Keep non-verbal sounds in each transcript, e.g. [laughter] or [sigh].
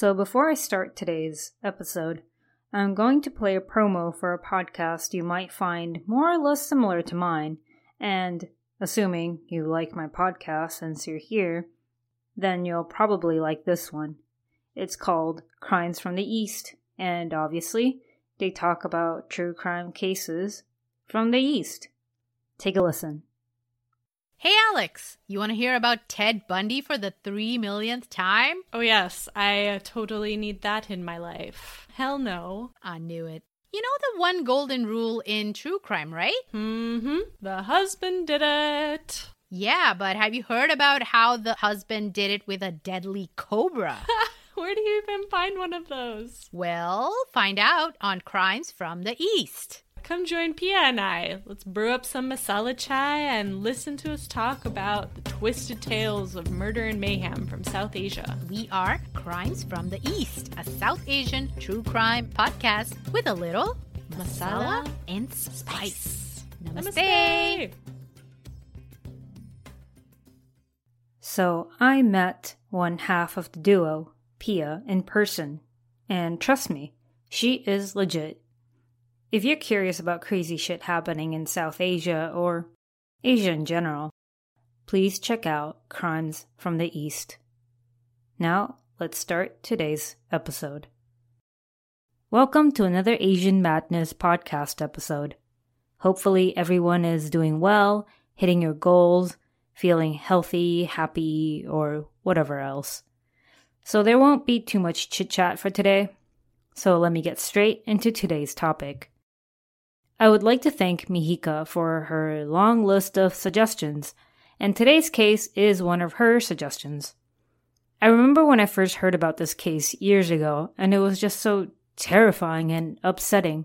So, before I start today's episode, I'm going to play a promo for a podcast you might find more or less similar to mine. And assuming you like my podcast since you're here, then you'll probably like this one. It's called Crimes from the East, and obviously, they talk about true crime cases from the East. Take a listen. Hey, Alex, you want to hear about Ted Bundy for the three millionth time? Oh, yes, I uh, totally need that in my life. Hell no. I knew it. You know the one golden rule in true crime, right? Mm hmm. The husband did it. Yeah, but have you heard about how the husband did it with a deadly cobra? [laughs] Where do you even find one of those? Well, find out on Crimes from the East. Come join Pia and I. Let's brew up some masala chai and listen to us talk about the twisted tales of murder and mayhem from South Asia. We are Crimes from the East, a South Asian true crime podcast with a little masala, masala and spice. Namaste. Namaste. So I met one half of the duo, Pia, in person. And trust me, she is legit. If you're curious about crazy shit happening in South Asia or Asia in general, please check out Crimes from the East. Now, let's start today's episode. Welcome to another Asian Madness podcast episode. Hopefully, everyone is doing well, hitting your goals, feeling healthy, happy, or whatever else. So, there won't be too much chit chat for today. So, let me get straight into today's topic. I would like to thank Mihika for her long list of suggestions, and today's case is one of her suggestions. I remember when I first heard about this case years ago, and it was just so terrifying and upsetting.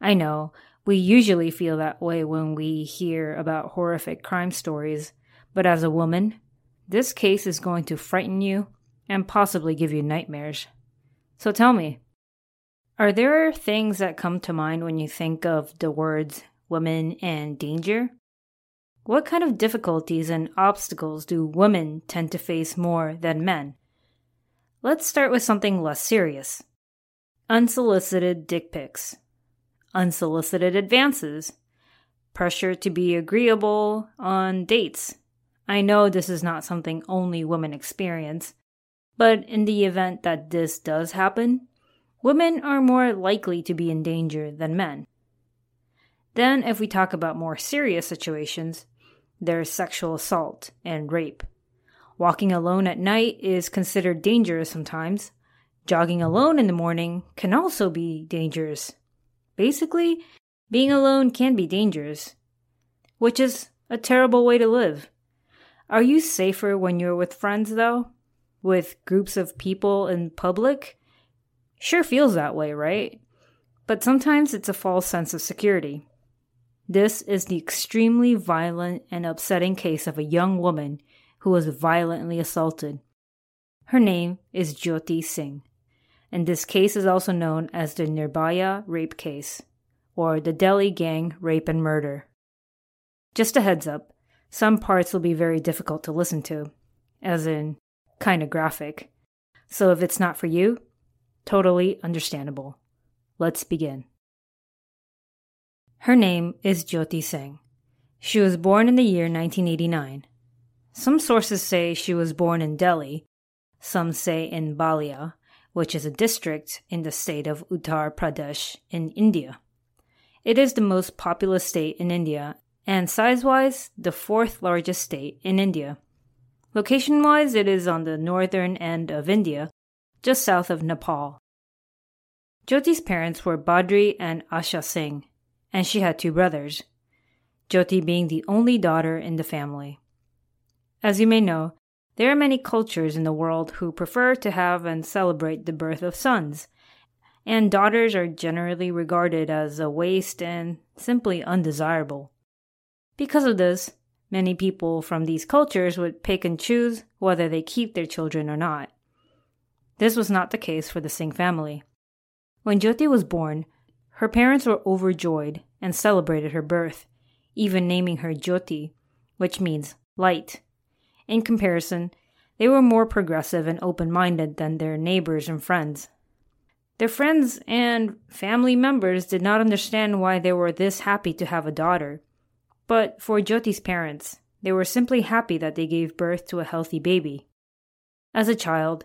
I know, we usually feel that way when we hear about horrific crime stories, but as a woman, this case is going to frighten you and possibly give you nightmares. So tell me, are there things that come to mind when you think of the words women and danger? What kind of difficulties and obstacles do women tend to face more than men? Let's start with something less serious unsolicited dick pics, unsolicited advances, pressure to be agreeable on dates. I know this is not something only women experience, But in the event that this does happen, women are more likely to be in danger than men. Then, if we talk about more serious situations, there's sexual assault and rape. Walking alone at night is considered dangerous sometimes. Jogging alone in the morning can also be dangerous. Basically, being alone can be dangerous, which is a terrible way to live. Are you safer when you're with friends, though? With groups of people in public? Sure feels that way, right? But sometimes it's a false sense of security. This is the extremely violent and upsetting case of a young woman who was violently assaulted. Her name is Jyoti Singh, and this case is also known as the Nirbhaya rape case, or the Delhi gang rape and murder. Just a heads up, some parts will be very difficult to listen to, as in, kinda graphic. So if it's not for you, totally understandable. Let's begin. Her name is Jyoti Singh. She was born in the year 1989. Some sources say she was born in Delhi, some say in Ballia, which is a district in the state of Uttar Pradesh in India. It is the most populous state in India and size wise, the fourth largest state in India. Location wise, it is on the northern end of India, just south of Nepal. Jyoti's parents were Badri and Asha Singh, and she had two brothers, Jyoti being the only daughter in the family. As you may know, there are many cultures in the world who prefer to have and celebrate the birth of sons, and daughters are generally regarded as a waste and simply undesirable. Because of this, many people from these cultures would pick and choose whether they keep their children or not. This was not the case for the Singh family. When Jyoti was born, her parents were overjoyed and celebrated her birth, even naming her Jyoti, which means light. In comparison, they were more progressive and open minded than their neighbors and friends. Their friends and family members did not understand why they were this happy to have a daughter, but for Jyoti's parents, they were simply happy that they gave birth to a healthy baby. As a child,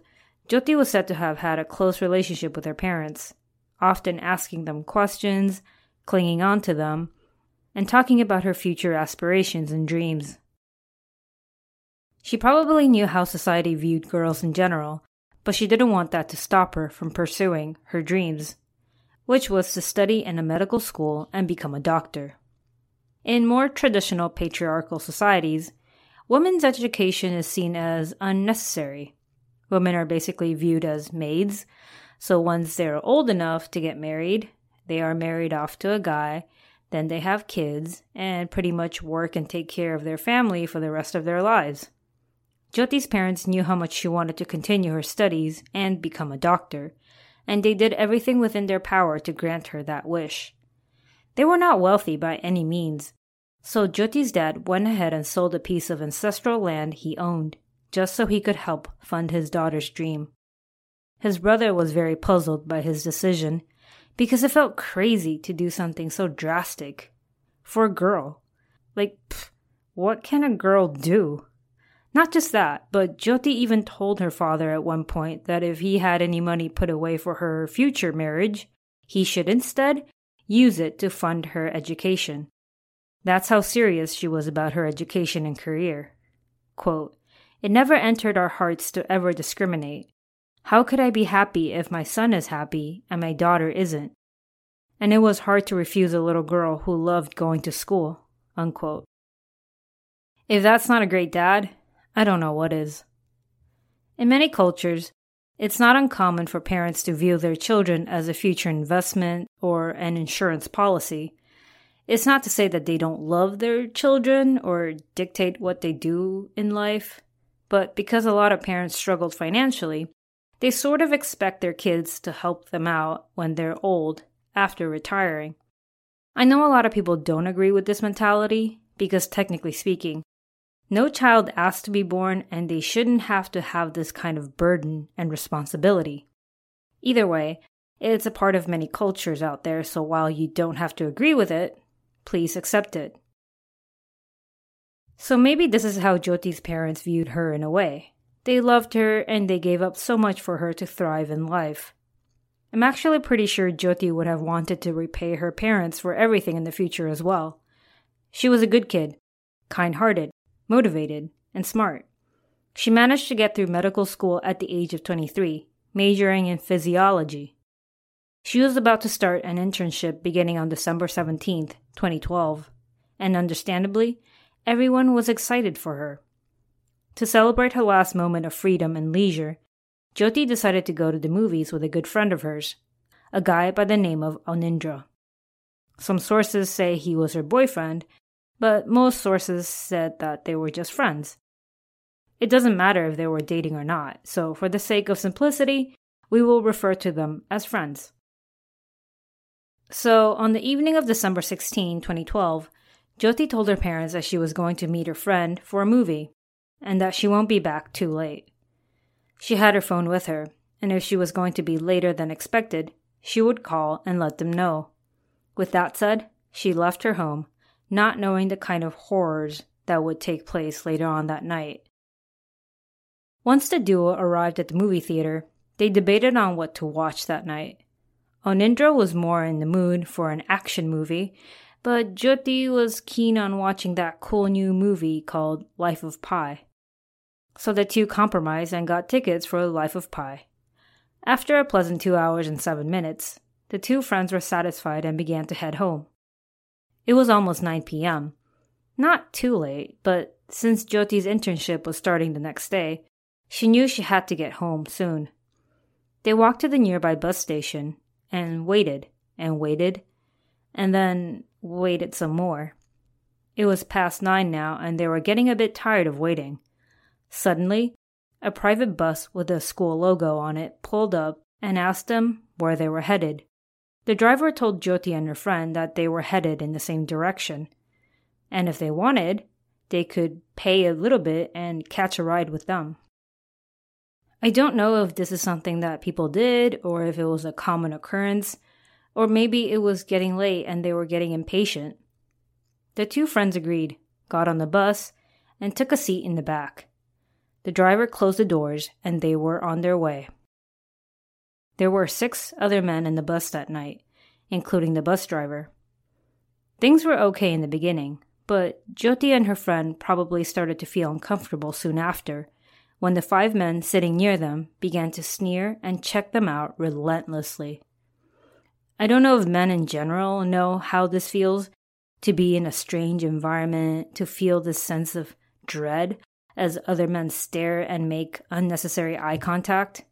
Jyoti was said to have had a close relationship with her parents, often asking them questions, clinging on to them, and talking about her future aspirations and dreams. She probably knew how society viewed girls in general, but she didn't want that to stop her from pursuing her dreams, which was to study in a medical school and become a doctor. In more traditional patriarchal societies, women's education is seen as unnecessary. Women are basically viewed as maids, so once they're old enough to get married, they are married off to a guy, then they have kids, and pretty much work and take care of their family for the rest of their lives. Jyoti's parents knew how much she wanted to continue her studies and become a doctor, and they did everything within their power to grant her that wish. They were not wealthy by any means, so Jyoti's dad went ahead and sold a piece of ancestral land he owned, just so he could help fund his daughter's dream. His brother was very puzzled by his decision because it felt crazy to do something so drastic. For a girl. Like, pff, what can a girl do? Not just that, but Jyoti even told her father at one point that if he had any money put away for her future marriage, he should instead use it to fund her education. That's how serious she was about her education and career. Quote, It never entered our hearts to ever discriminate. How could I be happy if my son is happy and my daughter isn't? And it was hard to refuse a little girl who loved going to school. Unquote. If that's not a great dad, I don't know what is. In many cultures, it's not uncommon for parents to view their children as a future investment or an insurance policy. It's not to say that they don't love their children or dictate what they do in life, but because a lot of parents struggled financially, they sort of expect their kids to help them out when they're old after retiring. I know a lot of people don't agree with this mentality because, technically speaking, no child asked to be born, and they shouldn't have to have this kind of burden and responsibility. Either way, it's a part of many cultures out there, so while you don't have to agree with it, please accept it. So maybe this is how Jyoti's parents viewed her in a way. They loved her and they gave up so much for her to thrive in life. I'm actually pretty sure Jyoti would have wanted to repay her parents for everything in the future as well. She was a good kid, kind hearted, motivated, and smart. She managed to get through medical school at the age of 23, majoring in physiology. She was about to start an internship beginning on December 17th, 2012, and understandably, everyone was excited for her. To celebrate her last moment of freedom and leisure, Jyoti decided to go to the movies with a good friend of hers, a guy by the name of Anindra. Some sources say he was her boyfriend, but most sources said that they were just friends. It doesn't matter if they were dating or not, so for the sake of simplicity, we will refer to them as friends. So, on the evening of December 16, 2012, Jyoti told her parents that she was going to meet her friend for a movie and that she won't be back too late. She had her phone with her, and if she was going to be later than expected, she would call and let them know. With that said, she left her home, not knowing the kind of horrors that would take place later on that night. Once the duo arrived at the movie theater, they debated on what to watch that night. Onindra was more in the mood for an action movie, but Jyoti was keen on watching that cool new movie called Life of Pi. So the two compromised and got tickets for Life of Pi. After a pleasant two hours and seven minutes, the two friends were satisfied and began to head home. It was almost 9 p.m. Not too late, but since Jyoti's internship was starting the next day, she knew she had to get home soon. They walked to the nearby bus station and waited and waited and then waited some more. It was past nine now, and they were getting a bit tired of waiting. Suddenly, a private bus with a school logo on it pulled up and asked them where they were headed. The driver told Jyoti and her friend that they were headed in the same direction, and if they wanted, they could pay a little bit and catch a ride with them. I don't know if this is something that people did or if it was a common occurrence, or maybe it was getting late and they were getting impatient. The two friends agreed, got on the bus, and took a seat in the back. The driver closed the doors and they were on their way. There were six other men in the bus that night, including the bus driver. Things were okay in the beginning, but Jyoti and her friend probably started to feel uncomfortable soon after when the five men sitting near them began to sneer and check them out relentlessly. I don't know if men in general know how this feels to be in a strange environment, to feel this sense of dread as other men stare and make unnecessary eye contact?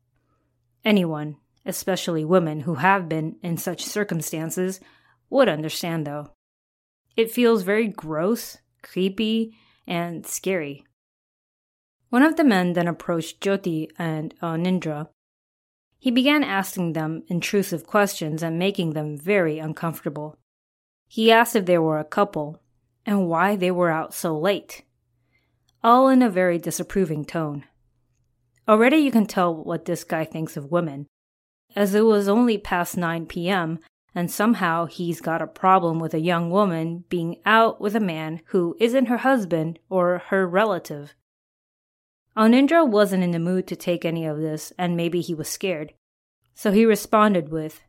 Anyone, especially women who have been in such circumstances, would understand though. It feels very gross, creepy, and scary. One of the men then approached Jyoti and Anindra. He began asking them intrusive questions and making them very uncomfortable. He asked if they were a couple and why they were out so late all in a very disapproving tone. Already you can tell what this guy thinks of women, as it was only past 9 p.m., and somehow he's got a problem with a young woman being out with a man who isn't her husband or her relative. Anindra wasn't in the mood to take any of this, and maybe he was scared. So he responded with,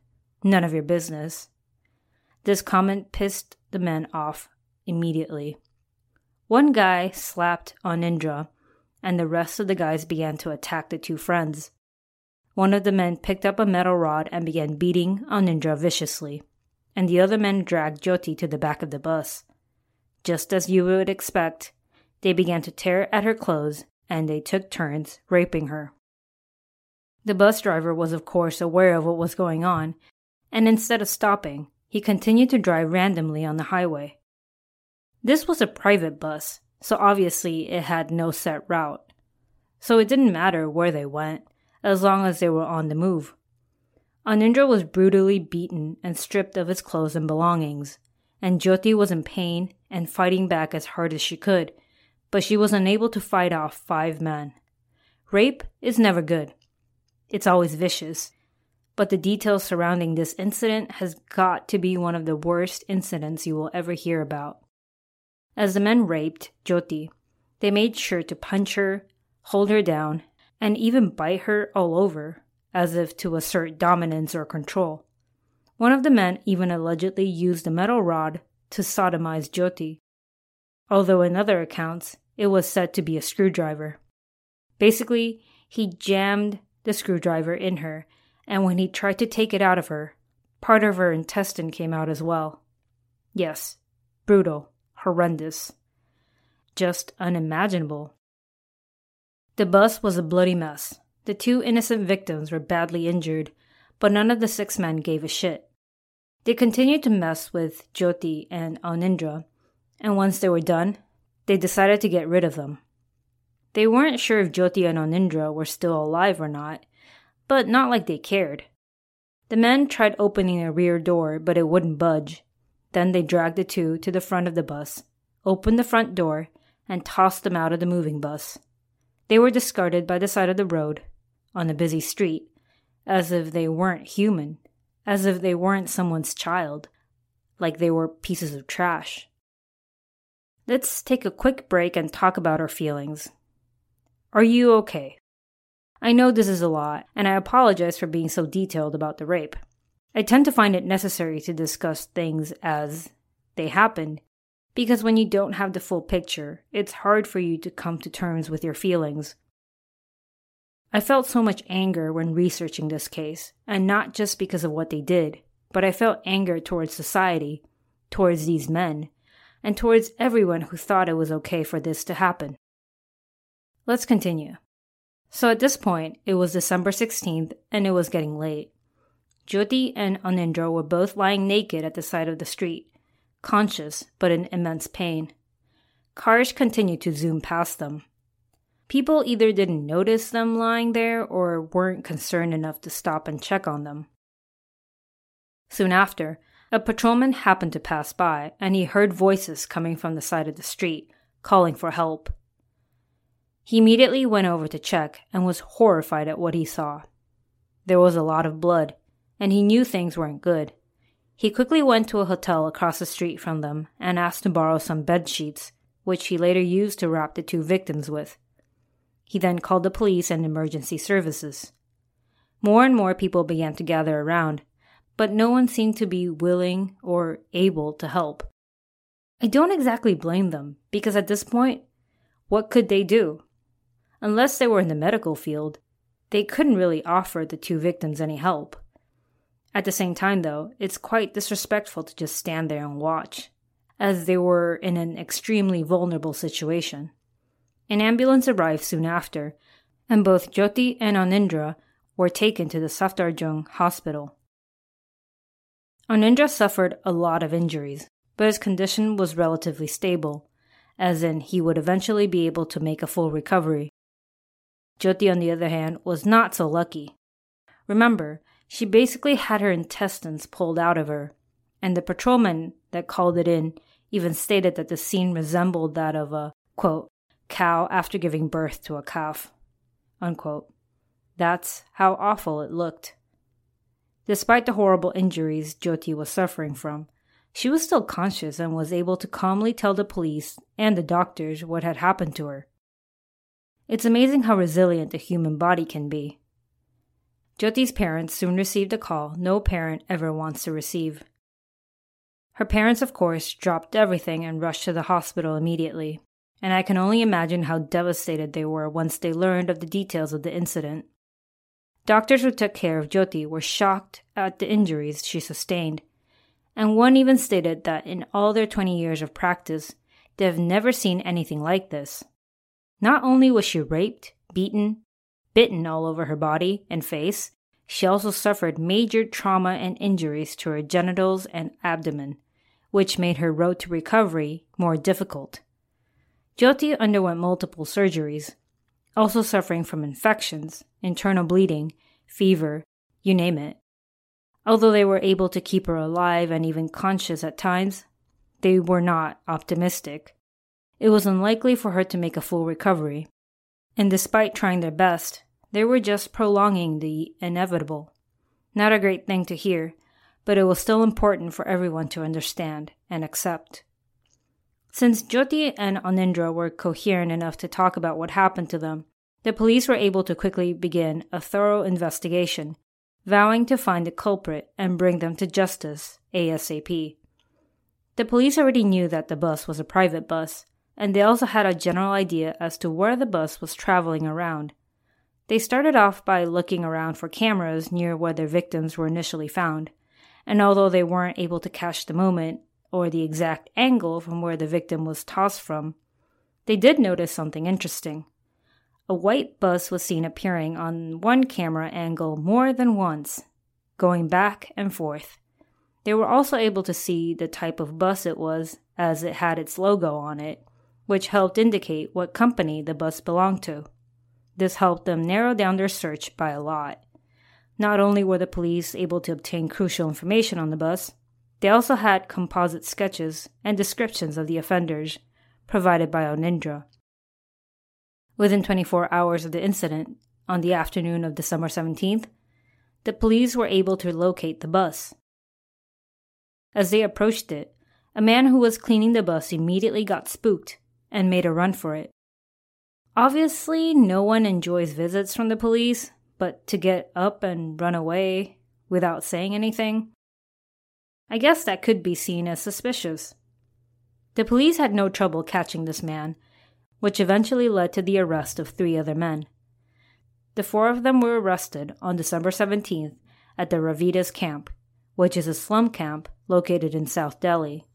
None of your business. This comment pissed the men off immediately. One guy slapped Anindra, and the rest of the guys began to attack the two friends. One of the men picked up a metal rod and began beating Anindra viciously, and the other men dragged Jyoti to the back of the bus. Just as you would expect, they began to tear at her clothes and they took turns raping her. The bus driver was, of course, aware of what was going on, and instead of stopping, he continued to drive randomly on the highway. This was a private bus, so obviously it had no set route. So it didn't matter where they went, as long as they were on the move. Anindra was brutally beaten and stripped of his clothes and belongings, and Jyoti was in pain and fighting back as hard as she could, but she was unable to fight off five men. Rape is never good. It's always vicious. But the details surrounding this incident has got to be one of the worst incidents you will ever hear about. As the men raped Jyoti, they made sure to punch her, hold her down, and even bite her all over, as if to assert dominance or control. One of the men even allegedly used a metal rod to sodomize Jyoti, although in other accounts it was said to be a screwdriver. Basically, he jammed the screwdriver in her, and when he tried to take it out of her, part of her intestine came out as well. Yes, brutal, horrendous, just unimaginable. The bus was a bloody mess. The two innocent victims were badly injured, but none of the six men gave a shit. They continued to mess with Jyoti and Anindra, and once they were done, they decided to get rid of them. They weren't sure if Jyoti and Anindra were still alive or not, but not like they cared. The men tried opening a rear door, but it wouldn't budge. Then they dragged the two to the front of the bus, opened the front door, and tossed them out of the moving bus. They were discarded by the side of the road, on a busy street, as if they weren't human, as if they weren't someone's child, like they were pieces of trash. Let's take a quick break and talk about our feelings. Are you okay? I know this is a lot, and I apologize for being so detailed about the rape. I tend to find it necessary to discuss things as they happened, because when you don't have the full picture, it's hard for you to come to terms with your feelings. I felt so much anger when researching this case, and not just because of what they did, but I felt anger towards society, towards these men, and towards everyone who thought it was okay for this to happen. Let's continue. So at this point, it was December 16th and it was getting late. Jyoti and Anindra were both lying naked at the side of the street, conscious but in immense pain. Cars continued to zoom past them. People either didn't notice them lying there or weren't concerned enough to stop and check on them. Soon after, a patrolman happened to pass by and he heard voices coming from the side of the street, calling for help. He immediately went over to check and was horrified at what he saw. There was a lot of blood, and he knew things weren't good. He quickly went to a hotel across the street from them and asked to borrow some bed sheets, which he later used to wrap the two victims with. He then called the police and emergency services. More and more people began to gather around, but no one seemed to be willing or able to help. I don't exactly blame them, because at this point, what could they do? Unless they were in the medical field, they couldn't really offer the two victims any help. At the same time, though, it's quite disrespectful to just stand there and watch, as they were in an extremely vulnerable situation. An ambulance arrived soon after, and both Jyoti and Anindra were taken to the Safdarjung hospital. Anindra suffered a lot of injuries, but his condition was relatively stable, as in he would eventually be able to make a full recovery. Jyoti, on the other hand, was not so lucky. Remember, she basically had her intestines pulled out of her, and the patrolman that called it in even stated that the scene resembled that of a, quote, cow after giving birth to a calf. Unquote. That's how awful it looked. Despite the horrible injuries Jyoti was suffering from, she was still conscious and was able to calmly tell the police and the doctors what had happened to her. It's amazing how resilient the human body can be. Jyoti's parents soon received a call no parent ever wants to receive. Her parents, of course, dropped everything and rushed to the hospital immediately, and I can only imagine how devastated they were once they learned of the details of the incident. Doctors who took care of Jyoti were shocked at the injuries she sustained, and one even stated that in all their 20 years of practice, they have never seen anything like this. Not only was she raped, beaten, bitten all over her body and face, she also suffered major trauma and injuries to her genitals and abdomen, which made her road to recovery more difficult. Jyoti underwent multiple surgeries, also suffering from infections, internal bleeding, fever, you name it. Although they were able to keep her alive and even conscious at times, they were not optimistic it was unlikely for her to make a full recovery. And despite trying their best, they were just prolonging the inevitable. Not a great thing to hear, but it was still important for everyone to understand and accept. Since Jyoti and Anindra were coherent enough to talk about what happened to them, The police were able to quickly begin a thorough investigation, vowing to find the culprit and bring them to justice ASAP. The police already knew that the bus was a private bus, and they also had a general idea as to where the bus was traveling around. They started off by looking around for cameras near where their victims were initially found, and although they weren't able to catch the moment or the exact angle from where the victim was tossed from, they did notice something interesting. A white bus was seen appearing on one camera angle more than once, going back and forth. They were also able to see the type of bus it was, as it had its logo on it, which helped indicate what company the bus belonged to. This helped them narrow down their search by a lot. Not only were the police able to obtain crucial information on the bus, they also had composite sketches and descriptions of the offenders provided by Onindra. Within 24 hours of the incident, on the afternoon of December 17th, the police were able to locate the bus. As they approached it, a man who was cleaning the bus immediately got spooked and made a run for it. Obviously, no one enjoys visits from the police, but to get up and run away without saying anything, I guess that could be seen as suspicious. The police had no trouble catching this man, which eventually led to the arrest of three other men. The four of them were arrested on December 17th at the Ravidas camp, which is a slum camp located in South Delhi.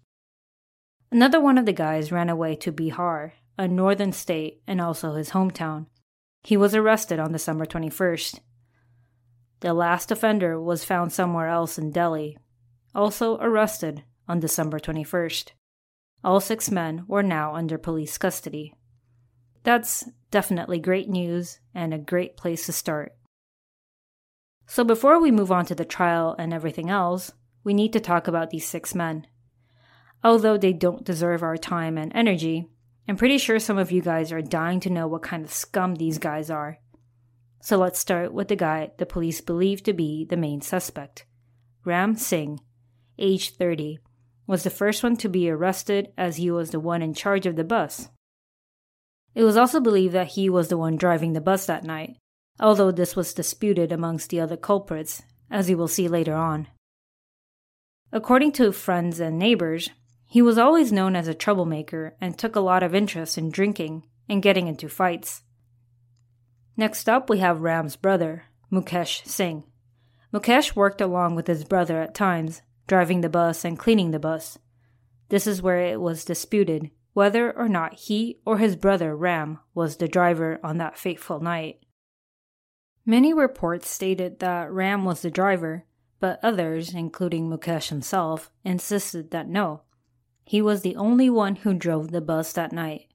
Another one of the guys ran away to Bihar, a northern state and also his hometown. He was arrested on December 21st. The last offender was found somewhere else in Delhi, also arrested on December 21st. All six men were now under police custody. That's definitely great news and a great place to start. So, before we move on to the trial and everything else, we need to talk about these six men. Although they don't deserve our time and energy, I'm pretty sure some of you guys are dying to know what kind of scum these guys are. So let's start with the guy the police believe to be the main suspect. Ram Singh, age 30, was the first one to be arrested as he was the one in charge of the bus. It was also believed that he was the one driving the bus that night, although this was disputed amongst the other culprits, as you will see later on. According to friends and neighbors, he was always known as a troublemaker and took a lot of interest in drinking and getting into fights. Next up, we have Ram's brother, Mukesh Singh. Mukesh worked along with his brother at times, driving the bus and cleaning the bus. This is where it was disputed whether or not he or his brother Ram was the driver on that fateful night. Many reports stated that Ram was the driver, but others, including Mukesh himself, insisted that no, he was the only one who drove the bus that night.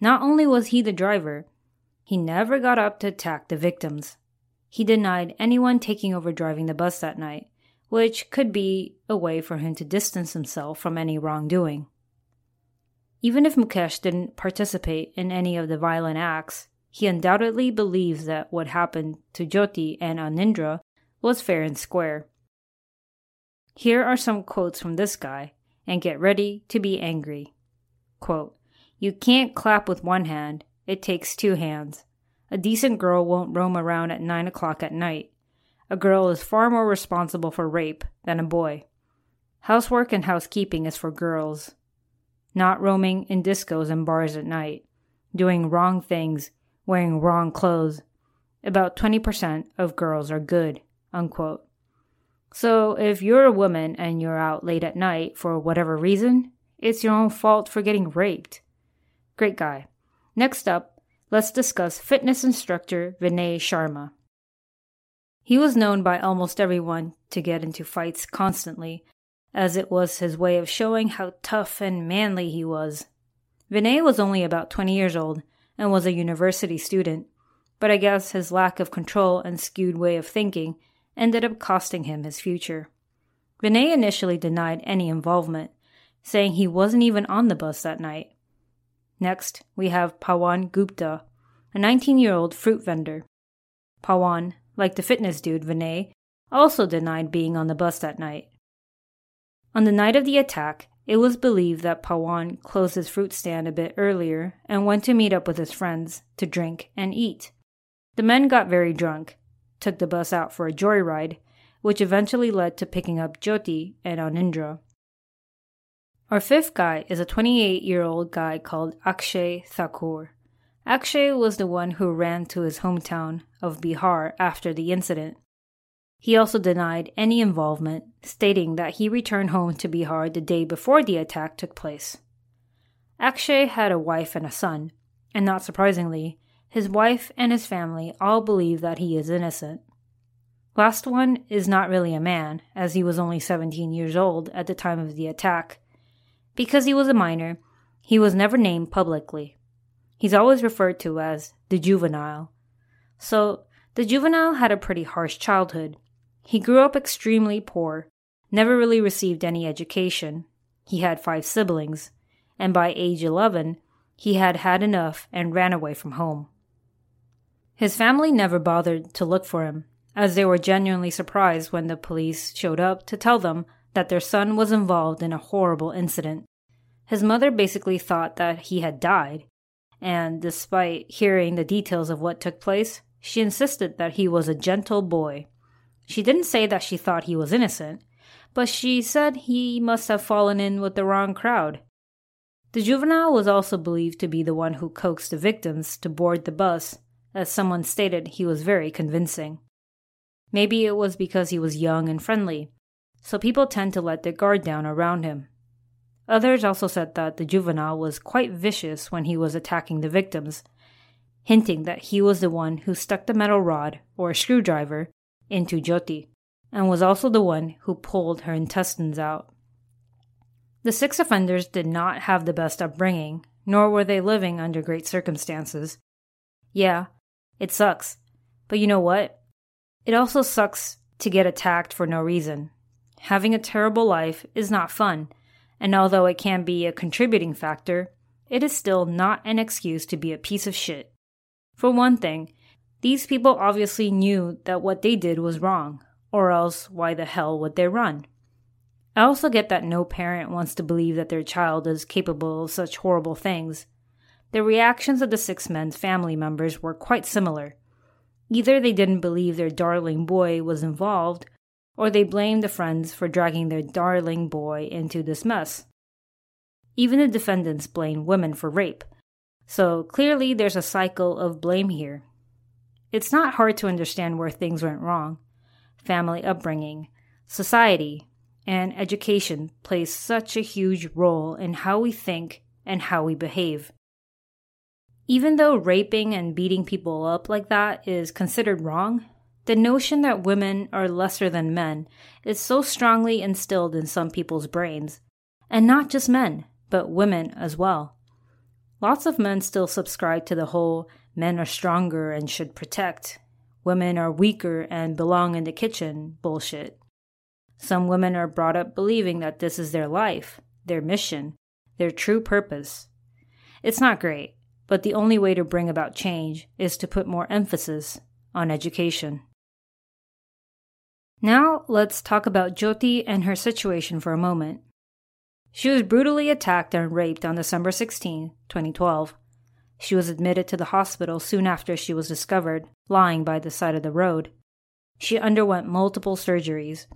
Not only was he the driver, he never got up to attack the victims. He denied anyone taking over driving the bus that night, which could be a way for him to distance himself from any wrongdoing. Even if Mukesh didn't participate in any of the violent acts, he undoubtedly believes that what happened to Jyoti and Anindra was fair and square. Here are some quotes from this guy, and get ready to be angry. Quote, you can't clap with one hand, it takes two hands. A decent girl won't roam around at nine o'clock at night. A girl is far more responsible for rape than a boy. Housework and housekeeping is for girls. Not roaming in discos and bars at night. Doing wrong things, wearing wrong clothes. About 20% of girls are good. Unquote. So, if you're a woman and you're out late at night for whatever reason, it's your own fault for getting raped. Great guy. Next up, let's discuss fitness instructor Vinay Sharma. He was known by almost everyone to get into fights constantly, as it was his way of showing how tough and manly he was. Vinay was only about 20 years old and was a university student, but I guess his lack of control and skewed way of thinking ended up costing him his future. Vinay initially denied any involvement, saying he wasn't even on the bus that night. Next, we have Pawan Gupta, a 19 year old fruit vendor. Pawan, like the fitness dude Vinay, also denied being on the bus that night. On the night of the attack, It was believed that Pawan closed his fruit stand a bit earlier and went to meet up with his friends to drink and eat. The men got very drunk, took the bus out for a joyride, which eventually led to picking up Jyoti and Anindra. Our fifth guy is a 28 year old guy called Akshay Thakur. Akshay was the one who ran to his hometown of Bihar after the incident. He also denied any involvement, stating that he returned home to Bihar the day before the attack took place. Akshay had a wife and a son, and not surprisingly, his wife and his family all believe that he is innocent. Last one is not really a man, as he was only 17 years old at the time of the attack. Because he was a minor, he was never named publicly. He's always referred to as the juvenile. So, the juvenile had a pretty harsh childhood, he grew up extremely poor, never really received any education. He had five siblings, and by age 11, he had had enough and ran away from home. His family never bothered to look for him, as they were genuinely surprised when the police showed up to tell them that their son was involved in a horrible incident. His mother basically thought that he had died, and despite hearing the details of what took place, she insisted that he was a gentle boy she didn't say that she thought he was innocent, but she said he must have fallen in with the wrong crowd. The juvenile was also believed to be the one who coaxed the victims to board the bus, as someone stated he was very convincing. Maybe it was because he was young and friendly, so people tend to let their guard down around him. Others also said that the juvenile was quite vicious when he was attacking the victims, hinting that he was the one who stuck the metal rod or screwdriver into Jyoti and was also the one who pulled her intestines out. The six offenders did not have the best upbringing, nor were they living under great circumstances. Yeah, it sucks. But you know what? It also sucks to get attacked for no reason. Having a terrible life is not fun, and although it can be a contributing factor, it is still not an excuse to be a piece of shit. For one thing, these people obviously knew that what they did was wrong, or else why the hell would they run? I also get that no parent wants to believe that their child is capable of such horrible things. The reactions of the six men's family members were quite similar. Either they didn't believe their darling boy was involved, or they blame the friends for dragging their darling boy into this mess. Even the defendants blame women for rape, so clearly there's a cycle of blame here. It's not hard to understand where things went wrong. Family upbringing, society, and education plays such a huge role in how we think and how we behave. Even though raping and beating people up like that is considered wrong, the notion that women are lesser than men is so strongly instilled in some people's brains. And not just men, but women as well. Lots of men still subscribe to the whole Men are stronger and should protect. Women are weaker and belong in the kitchen bullshit. Some women are brought up believing that this is their life, their mission, their true purpose. It's not great, but the only way to bring about change is to put more emphasis on education. Now, let's talk about Jyoti and her situation for a moment. She was brutally attacked and raped on December 16, 2012. She was admitted to the hospital soon after she was discovered, lying by the side of the road. She underwent multiple surgeries.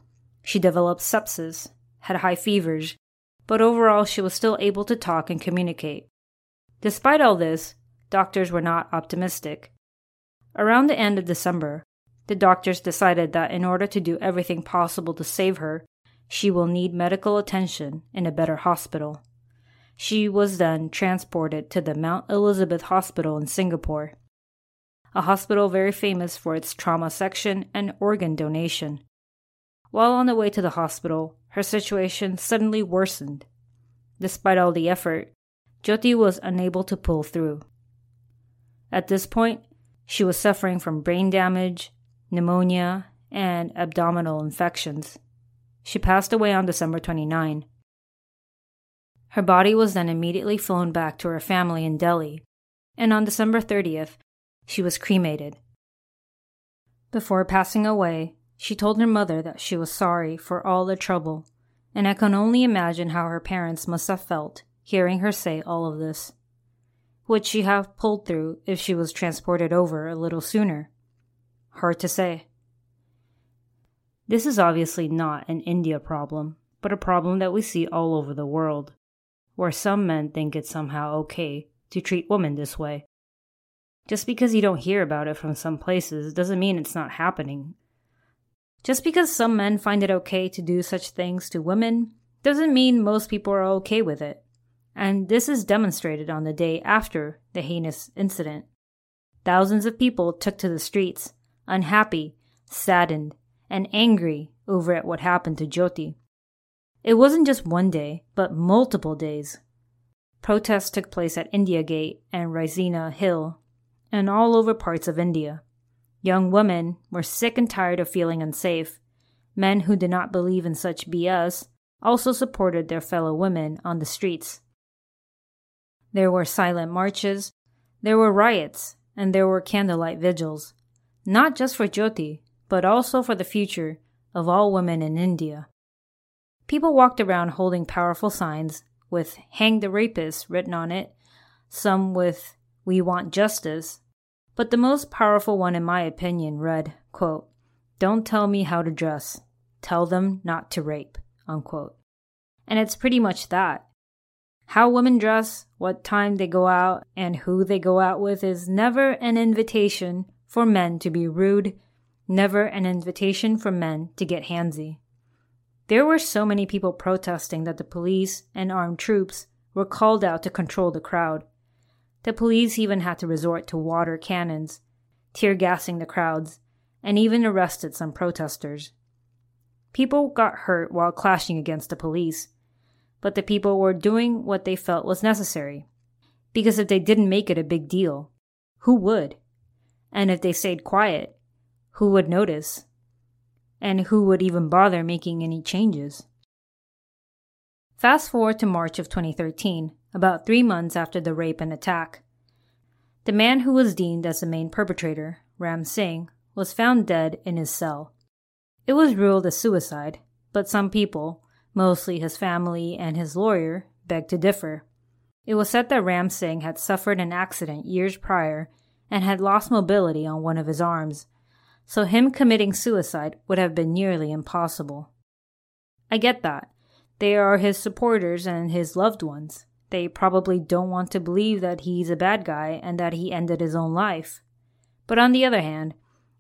She developed sepsis, had high fevers, but overall she was still able to talk and communicate. Despite all this, doctors were not optimistic. Around the end of December, the doctors decided that in order to do everything possible to save her, she will need medical attention in a better hospital. She was then transported to the Mount Elizabeth Hospital in Singapore, a hospital very famous for its trauma section and organ donation. While on the way to the hospital, her situation suddenly worsened. Despite all the effort, Jyoti was unable to pull through. At this point, she was suffering from brain damage, pneumonia, and abdominal infections. She passed away on December 29. Her body was then immediately flown back to her family in Delhi, and on December 30th, she was cremated. Before passing away, she told her mother that she was sorry for all the trouble and I can only imagine how her parents must have felt hearing her say all of this. Would she have pulled through if she was transported over a little sooner? Hard to say. This is obviously not an India problem, but a problem that we see all over the world, where some men think it's somehow okay to treat women this way. Just because you don't hear about it from some places doesn't mean it's not happening. Just because some men find it okay to do such things to women doesn't mean most people are okay with it. And this is demonstrated on the day after the heinous incident. Thousands of people took to the streets, unhappy, saddened, and angry over at what happened to Jyoti. It wasn't just one day, but multiple days. Protests took place at India Gate and Raisina Hill, and all over parts of India. Young women were sick and tired of feeling unsafe. Men who did not believe in such BS also supported their fellow women on the streets. There were silent marches, there were riots, and there were candlelight vigils, not just for Jyoti, but also for the future of all women in India. People walked around holding powerful signs with Hang the Rapist written on it, some with We Want Justice, but the most powerful one, in my opinion, read, quote, Don't tell me how to dress, tell them not to rape, unquote. And it's pretty much that. How women dress, what time they go out, and who they go out with is never an invitation for men to be rude, never an invitation for men to get handsy. There were so many people protesting that the police and armed troops were called out to control the crowd. The police even had to resort to water cannons, tear gassing the crowds, and even arrested some protesters. People got hurt while clashing against the police, but the people were doing what they felt was necessary. Because if they didn't make it a big deal, who would? And if they stayed quiet, who would notice? And who would even bother making any changes? Fast forward to March of 2013, about three months after the rape and attack. The man who was deemed as the main perpetrator, Ram Singh, was found dead in his cell. It was ruled a suicide, but some people, mostly his family and his lawyer, begged to differ. It was said that Ram Singh had suffered an accident years prior and had lost mobility on one of his arms so him committing suicide would have been nearly impossible. I get that. They are his supporters and his loved ones. They probably don't want to believe that he's a bad guy and that he ended his own life. But on the other hand,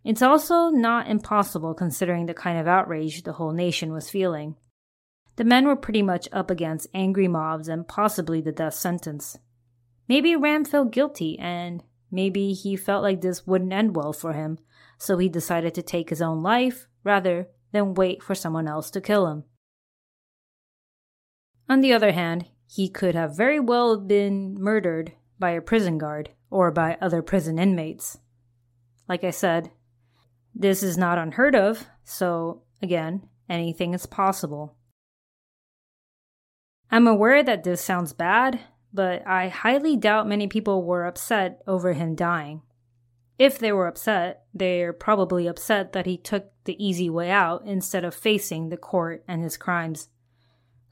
it's also not impossible considering the kind of outrage the whole nation was feeling. The men were pretty much up against angry mobs and possibly the death sentence. Maybe Ram felt guilty and maybe he felt like this wouldn't end well for him, so he decided to take his own life rather than wait for someone else to kill him. On the other hand, he could have very well been murdered by a prison guard or by other prison inmates. Like I said, this is not unheard of, so again, anything is possible. I'm aware that this sounds bad, but I highly doubt many people were upset over him dying. If they were upset, they're probably upset that he took the easy way out instead of facing the court and his crimes.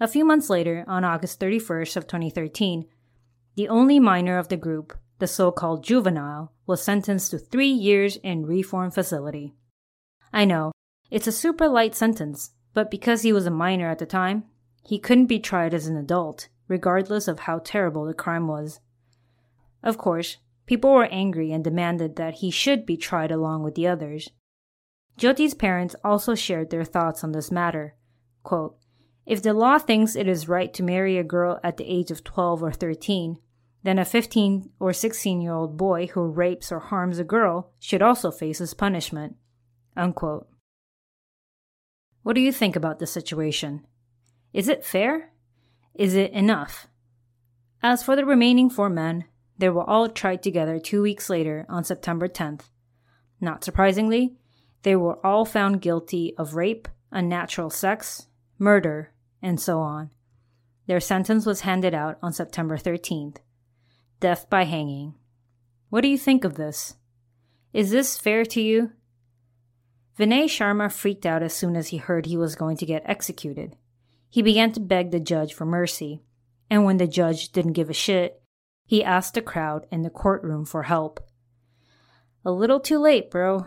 A few months later, on August 31st of 2013, the only minor of the group, the so-called juvenile, was sentenced to 3 years in reform facility. I know, it's a super light sentence, but because he was a minor at the time, he couldn't be tried as an adult, regardless of how terrible the crime was. Of course, People were angry and demanded that he should be tried along with the others. Jyoti's parents also shared their thoughts on this matter. Quote, if the law thinks it is right to marry a girl at the age of 12 or 13, then a 15 or 16 year old boy who rapes or harms a girl should also face his punishment. Unquote. What do you think about this situation? Is it fair? Is it enough? As for the remaining four men, they were all tried together two weeks later on September 10th. Not surprisingly, they were all found guilty of rape, unnatural sex, murder, and so on. Their sentence was handed out on September 13th death by hanging. What do you think of this? Is this fair to you? Vinay Sharma freaked out as soon as he heard he was going to get executed. He began to beg the judge for mercy, and when the judge didn't give a shit, he asked the crowd in the courtroom for help. A little too late, bro.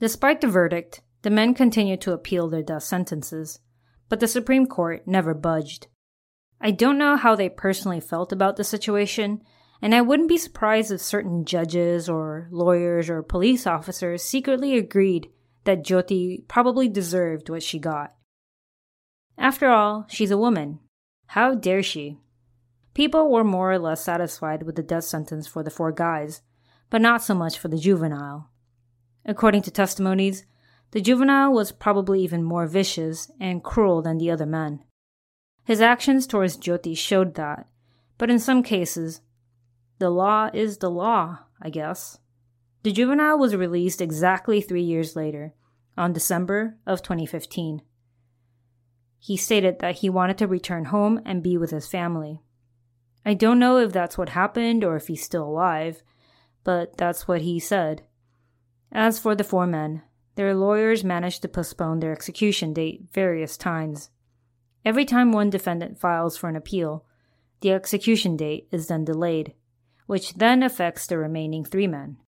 Despite the verdict, the men continued to appeal their death sentences, but the Supreme Court never budged. I don't know how they personally felt about the situation, and I wouldn't be surprised if certain judges or lawyers or police officers secretly agreed that Jyoti probably deserved what she got. After all, she's a woman. How dare she? People were more or less satisfied with the death sentence for the four guys, but not so much for the juvenile. According to testimonies, the juvenile was probably even more vicious and cruel than the other men. His actions towards Jyoti showed that, but in some cases, the law is the law, I guess. The juvenile was released exactly three years later, on December of 2015. He stated that he wanted to return home and be with his family. I don't know if that's what happened or if he's still alive, but that's what he said. As for the four men, their lawyers managed to postpone their execution date various times. Every time one defendant files for an appeal, the execution date is then delayed, which then affects the remaining three men.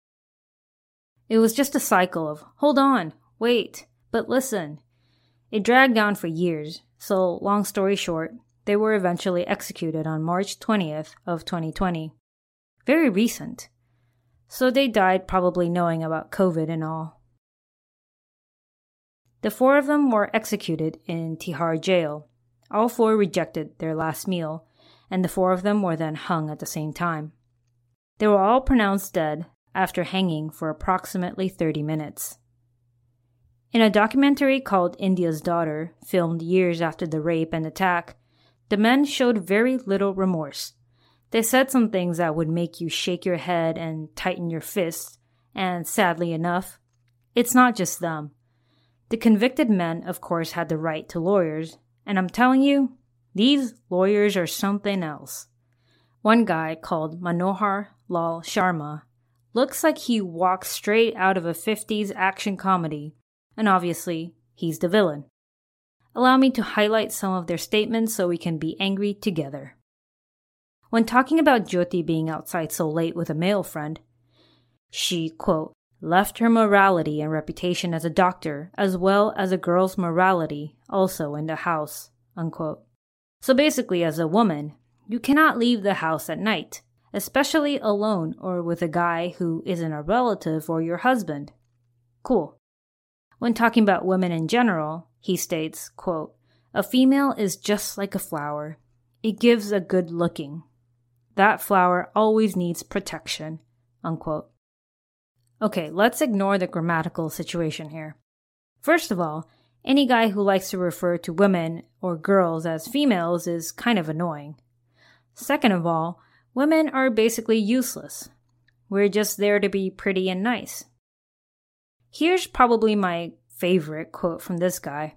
It was just a cycle of, hold on, wait, but listen. It dragged on for years, so long story short, they were eventually executed on March 20th of 2020. Very recent. So they died probably knowing about COVID and all. The four of them were executed in Tihar jail, all four rejected their last meal, and the four of them were then hung at the same time. They were all pronounced dead after hanging for approximately 30 minutes. In a documentary called India's Daughter, filmed years after the rape and attack, the men showed very little remorse. They said some things that would make you shake your head and tighten your fists, and sadly enough, it's not just them. The convicted men, of course, had the right to lawyers, and I'm telling you, these lawyers are something else. One guy called Manohar Lal Sharma looks like he walked straight out of a 50s action comedy, and obviously, he's the villain. Allow me to highlight some of their statements so we can be angry together. When talking about Jyoti being outside so late with a male friend, she, quote, left her morality and reputation as a doctor, as well as a girl's morality, also in the house. Unquote. So basically, as a woman, you cannot leave the house at night, especially alone or with a guy who isn't a relative or your husband. Cool. When talking about women in general, he states, quote, A female is just like a flower. It gives a good looking. That flower always needs protection. Unquote. Okay, let's ignore the grammatical situation here. First of all, any guy who likes to refer to women or girls as females is kind of annoying. Second of all, women are basically useless. We're just there to be pretty and nice. Here's probably my favorite quote from this guy.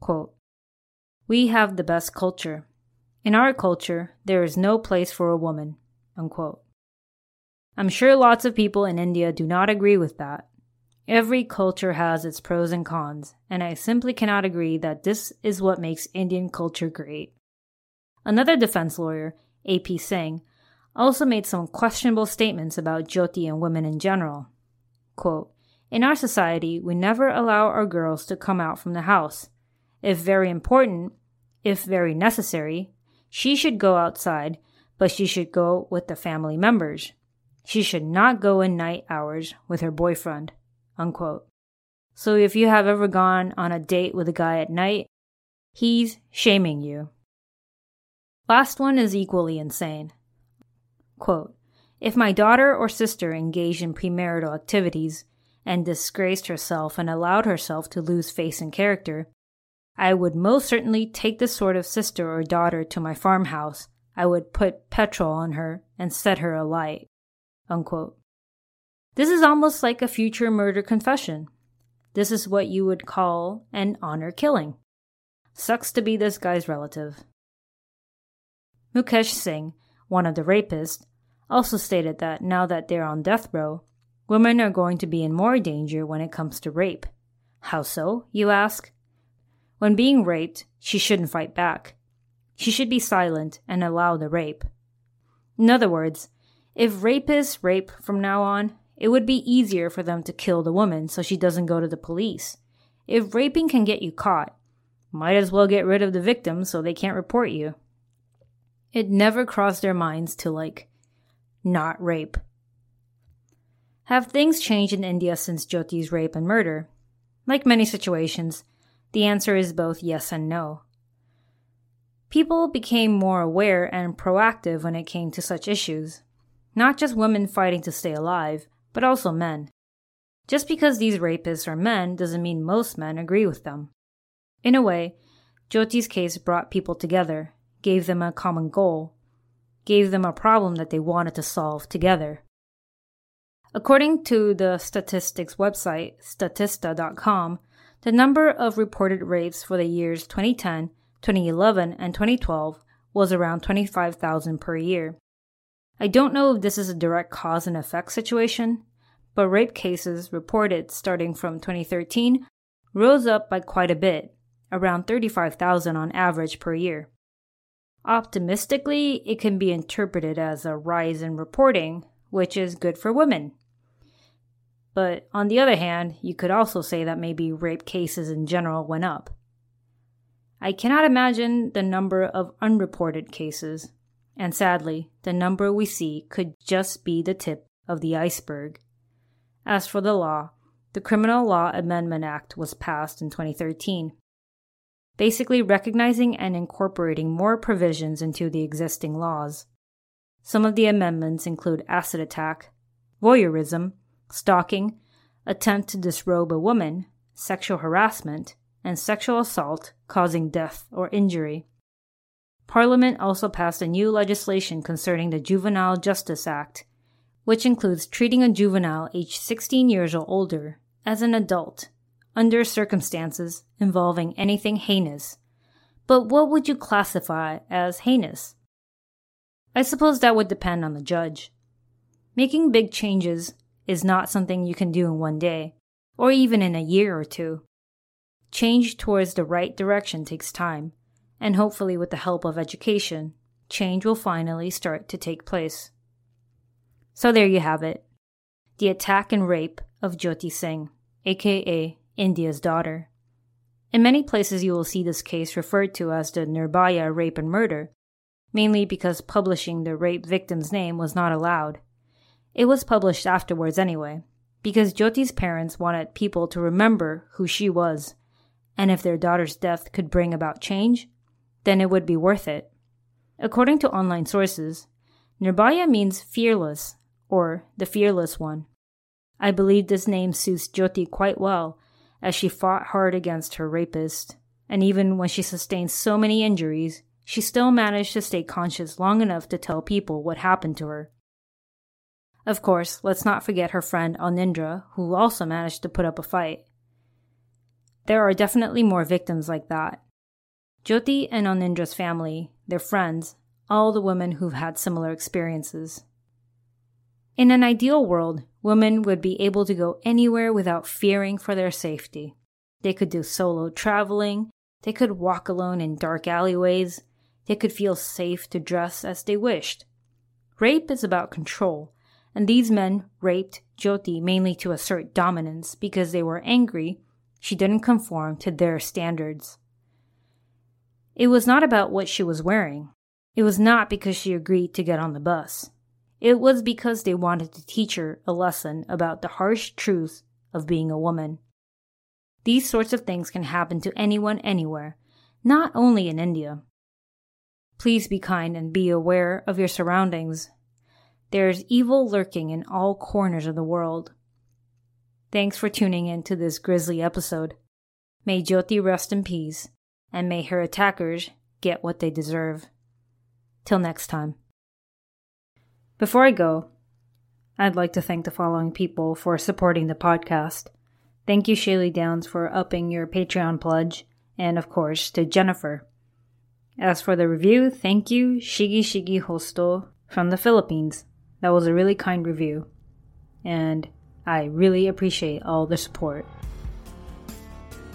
Quote, We have the best culture. In our culture, there is no place for a woman. Unquote. I'm sure lots of people in India do not agree with that. Every culture has its pros and cons, and I simply cannot agree that this is what makes Indian culture great. Another defense lawyer, A.P. Singh, also made some questionable statements about Jyoti and women in general. Quote, in our society, we never allow our girls to come out from the house. If very important, if very necessary, she should go outside, but she should go with the family members. She should not go in night hours with her boyfriend. Unquote. So if you have ever gone on a date with a guy at night, he's shaming you. Last one is equally insane. Quote, if my daughter or sister engaged in premarital activities and disgraced herself and allowed herself to lose face and character, I would most certainly take this sort of sister or daughter to my farmhouse. I would put petrol on her and set her alight. Unquote. This is almost like a future murder confession. This is what you would call an honor killing. Sucks to be this guy's relative. Mukesh Singh, one of the rapists, also stated that now that they're on death row, women are going to be in more danger when it comes to rape. How so, you ask? When being raped, she shouldn't fight back. She should be silent and allow the rape. In other words, if rapists rape from now on, it would be easier for them to kill the woman so she doesn't go to the police. If raping can get you caught, might as well get rid of the victim so they can't report you. It never crossed their minds to, like, not rape. Have things changed in India since Jyoti's rape and murder? Like many situations, the answer is both yes and no. People became more aware and proactive when it came to such issues. Not just women fighting to stay alive, but also men. Just because these rapists are men doesn't mean most men agree with them. In a way, Jyoti's case brought people together, gave them a common goal, gave them a problem that they wanted to solve together. According to the statistics website, Statista.com, the number of reported rapes for the years 2010, 2011, and 2012 was around 25,000 per year. I don't know if this is a direct cause and effect situation, but rape cases reported starting from 2013 rose up by quite a bit, around 35,000 on average per year. Optimistically, it can be interpreted as a rise in reporting, which is good for women. But on the other hand, you could also say that maybe rape cases in general went up. I cannot imagine the number of unreported cases, and sadly, the number we see could just be the tip of the iceberg. As for the law, the Criminal Law Amendment Act was passed in 2013, basically recognizing and incorporating more provisions into the existing laws. Some of the amendments include acid attack, voyeurism, stalking, attempt to disrobe a woman, sexual harassment, and sexual assault causing death or injury. Parliament also passed a new legislation concerning the Juvenile Justice Act, which includes treating a juvenile aged 16 years or older as an adult under circumstances involving anything heinous. But what would you classify as heinous? I suppose that would depend on the judge. Making big changes is not something you can do in one day, or even in a year or two. Change towards the right direction takes time, and hopefully, with the help of education, change will finally start to take place. So, there you have it the attack and rape of Jyoti Singh, aka India's daughter. In many places, you will see this case referred to as the Nirbhaya rape and murder, mainly because publishing the rape victim's name was not allowed. It was published afterwards anyway, because Jyoti's parents wanted people to remember who she was, and if their daughter's death could bring about change, then it would be worth it. According to online sources, Nirbhaya means fearless, or the fearless one. I believe this name suits Jyoti quite well, as she fought hard against her rapist, and even when she sustained so many injuries, she still managed to stay conscious long enough to tell people what happened to her. Of course, let's not forget her friend Anindra, who also managed to put up a fight. There are definitely more victims like that. Jyoti and Anindra's family, their friends, all the women who've had similar experiences. In an ideal world, women would be able to go anywhere without fearing for their safety. They could do solo traveling, they could walk alone in dark alleyways, they could feel safe to dress as they wished. Rape is about control, and these men raped Jyoti mainly to assert dominance because they were angry she didn't conform to their standards. It was not about what she was wearing. It was not because she agreed to get on the bus. It was because they wanted to teach her a lesson about the harsh truth of being a woman. These sorts of things can happen to anyone anywhere, not only in India. Please be kind and be aware of your surroundings there is evil lurking in all corners of the world. Thanks for tuning in to this grisly episode. May Jyoti rest in peace, and may her attackers get what they deserve. Till next time. Before I go, I'd like to thank the following people for supporting the podcast. Thank you, Shaylee Downs, for upping your Patreon pledge, and of course, to Jennifer. As for the review, thank you, Shigi Shigi Hosto from the Philippines. That was a really kind review, and I really appreciate all the support.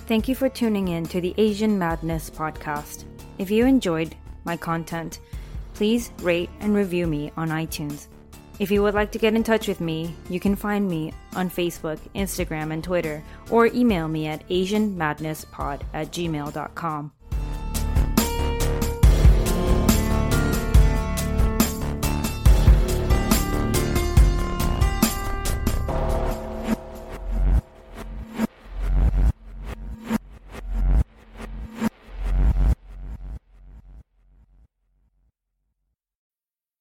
Thank you for tuning in to the Asian Madness podcast. If you enjoyed my content, please rate and review me on iTunes. If you would like to get in touch with me, you can find me on Facebook, Instagram, and Twitter, or email me at AsianMadnessPod at gmail.com.